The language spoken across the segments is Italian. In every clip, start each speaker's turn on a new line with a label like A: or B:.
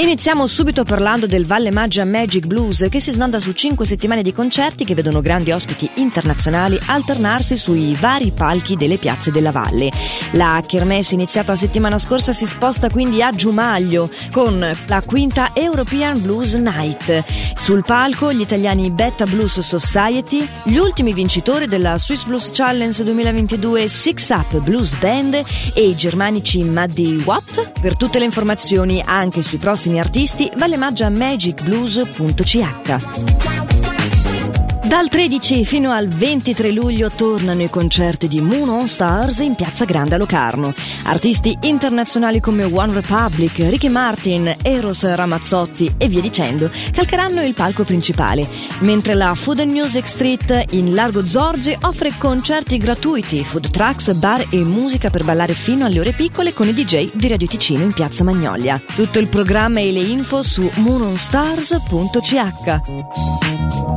A: Iniziamo subito parlando del Valle Maggia Magic Blues che si snoda su cinque settimane di concerti che vedono grandi ospiti internazionali alternarsi sui vari palchi delle piazze della valle. La kermesse iniziata settimana scorsa si sposta quindi a Giumaglio con la quinta European Blues Night. Sul palco gli italiani Betta Blues Society, gli ultimi vincitori della Swiss Blues Challenge 2022 Six Up Blues Band e i germanici Muddy Watt. Per tutte le informazioni anche sui prossimi grandissimi artisti Vallemaggia magicblues.ch. Dal 13 fino al 23 luglio tornano i concerti di Moon On Stars in Piazza Grande a Locarno. Artisti internazionali come One Republic, Ricky Martin, Eros Ramazzotti e via dicendo calcheranno il palco principale, mentre la Food and Music Street in Largo Zorzi offre concerti gratuiti, food trucks, bar e musica per ballare fino alle ore piccole con i DJ di Radio Ticino in Piazza Magnolia. Tutto il programma e le info su moononstars.ch.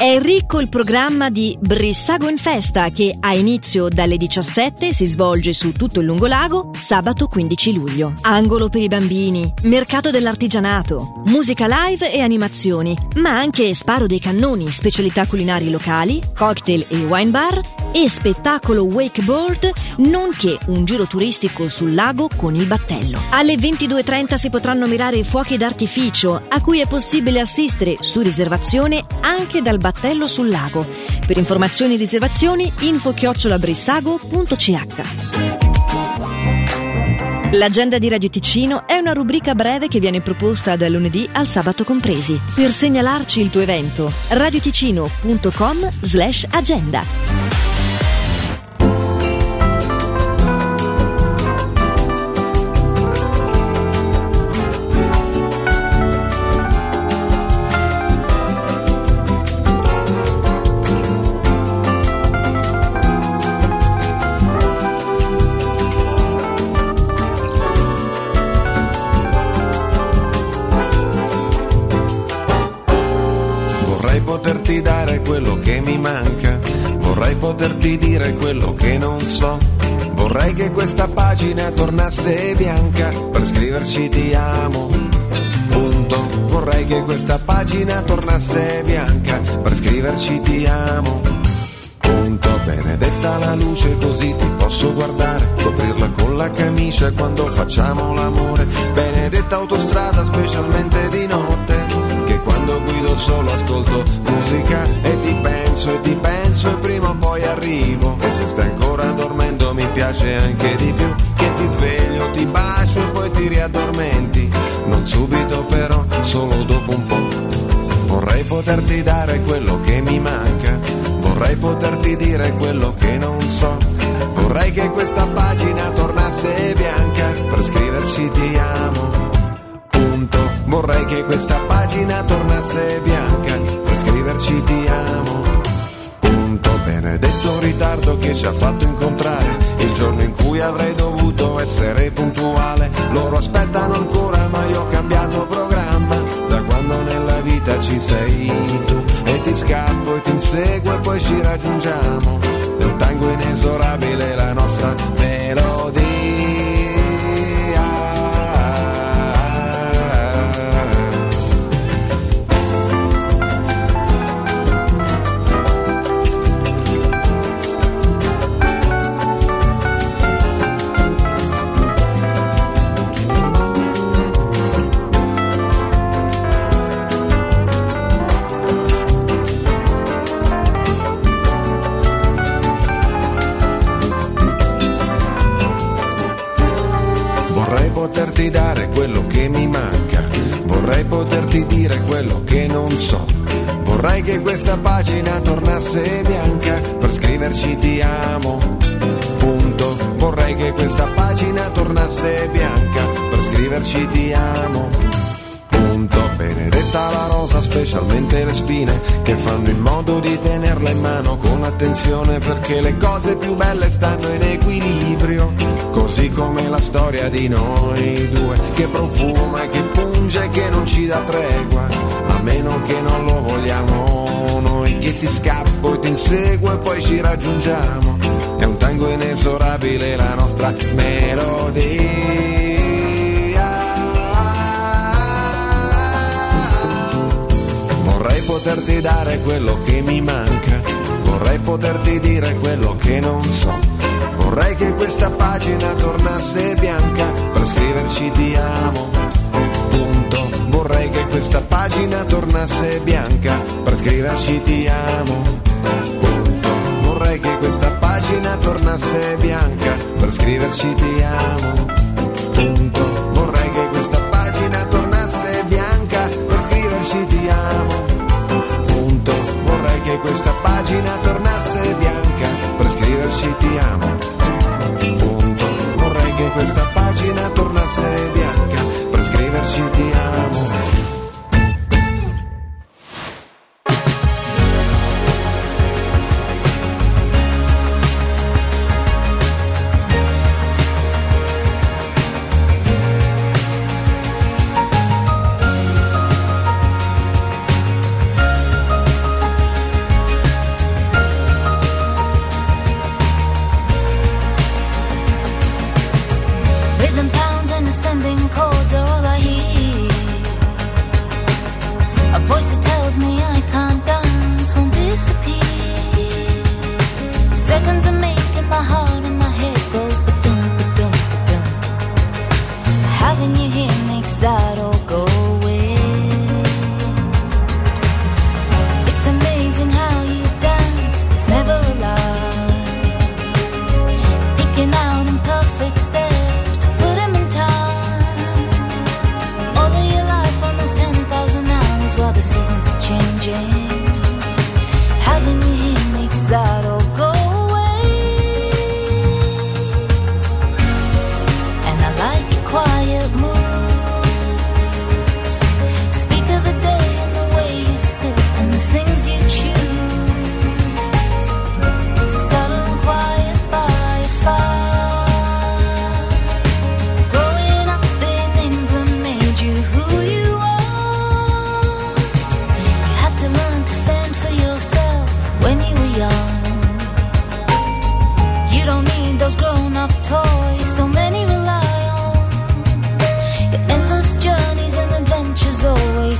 A: È ricco il programma di Brissago in Festa che ha inizio dalle 17 e si svolge su tutto il lungolago sabato 15 luglio. Angolo per i bambini, mercato dell'artigianato, musica live e animazioni, ma anche sparo dei cannoni, specialità culinari locali, cocktail e wine bar e spettacolo wakeboard, nonché un giro turistico sul lago con il battello. Alle 22.30 si potranno mirare i fuochi d'artificio, a cui è possibile assistere su riservazione anche dal battello sul lago. Per informazioni e riservazioni info-brissago.ch L'agenda di Radio Ticino è una rubrica breve che viene proposta dal lunedì al sabato compresi. Per segnalarci il tuo evento, radioticino.com slash agenda.
B: Poterti dare quello che mi manca, vorrei poterti dire quello che non so. Vorrei che questa pagina tornasse bianca per scriverci ti amo. Punto. Vorrei che questa pagina tornasse bianca per scriverci ti amo. Punto. Benedetta la luce così ti posso guardare, coprirla con la camicia quando facciamo l'amore. Benedetta autostrada specialmente di notte, solo ascolto musica e ti penso e ti penso e prima o poi arrivo. E se stai ancora dormendo mi piace anche di più che ti sveglio, ti bacio e poi ti riaddormenti. Non subito però, solo dopo un po' vorrei poterti dare quello che mi manca. Vorrei poterti dire quello che non so. Vorrei che questa pagina tornasse bianca per scriverci ti amo vorrei che questa pagina tornasse bianca scriverci ti amo. Punto benedetto ritardo che ci ha fatto incontrare il giorno in cui avrei dovuto essere puntuale. Loro aspettano ancora ma io ho cambiato programma da quando nella vita ci sei tu e ti scappo e ti inseguo e poi ci raggiungiamo. È un tango inesorabile la nostra melodia. Poterti dire quello che non so. Vorrei che questa pagina tornasse bianca per scriverci ti amo. Punto. Vorrei che questa pagina tornasse bianca per scriverci ti amo. Punto. Benedetta la rosa, specialmente le spine che fanno in modo di tenerla in mano con attenzione perché le cose più belle stanno in equilibrio così come la storia di noi due, che profuma e che punge che non ci dà tregua,
C: a meno che non lo vogliamo noi che ti scappo e ti inseguo e poi ci raggiungiamo. È un tango inesorabile la nostra melodia. Poterti dare quello che mi manca, vorrei poterti dire quello che non so. Vorrei che questa pagina tornasse bianca per scriverci ti amo. Punto. Vorrei che questa pagina tornasse bianca per scriverci ti amo. Punto. Vorrei che questa pagina tornasse bianca per scriverci ti amo. Punto. voice that tells me I can't dance won't disappear. Seconds are making my heart.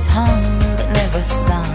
C: always hung but never
D: sung.